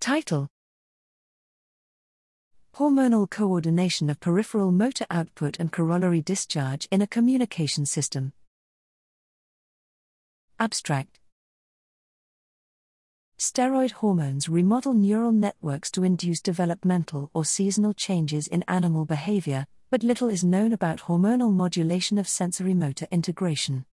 Title Hormonal coordination of peripheral motor output and corollary discharge in a communication system. Abstract Steroid hormones remodel neural networks to induce developmental or seasonal changes in animal behavior, but little is known about hormonal modulation of sensory motor integration.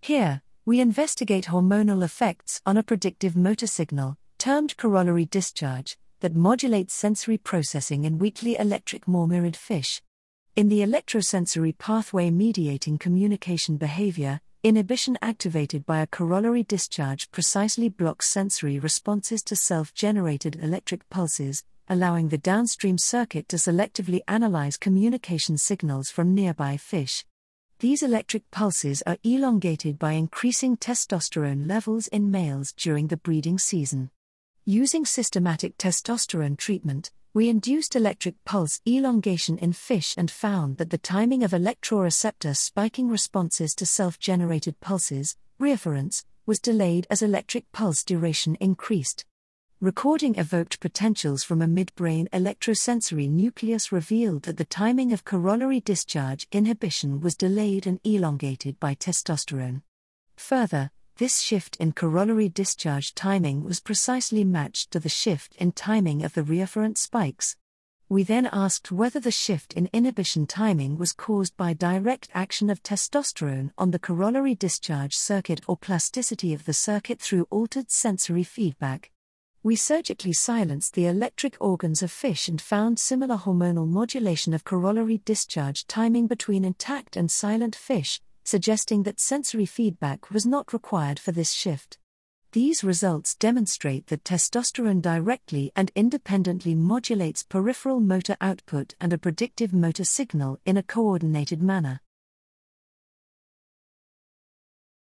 Here, we investigate hormonal effects on a predictive motor signal, termed corollary discharge, that modulates sensory processing in weakly electric mormyrid fish. In the electrosensory pathway mediating communication behavior, inhibition activated by a corollary discharge precisely blocks sensory responses to self generated electric pulses, allowing the downstream circuit to selectively analyze communication signals from nearby fish. These electric pulses are elongated by increasing testosterone levels in males during the breeding season. Using systematic testosterone treatment, we induced electric pulse elongation in fish and found that the timing of electroreceptor spiking responses to self generated pulses, reafference, was delayed as electric pulse duration increased. Recording evoked potentials from a midbrain electrosensory nucleus revealed that the timing of corollary discharge inhibition was delayed and elongated by testosterone. Further, this shift in corollary discharge timing was precisely matched to the shift in timing of the reafferent spikes. We then asked whether the shift in inhibition timing was caused by direct action of testosterone on the corollary discharge circuit or plasticity of the circuit through altered sensory feedback. We surgically silenced the electric organs of fish and found similar hormonal modulation of corollary discharge timing between intact and silent fish, suggesting that sensory feedback was not required for this shift. These results demonstrate that testosterone directly and independently modulates peripheral motor output and a predictive motor signal in a coordinated manner.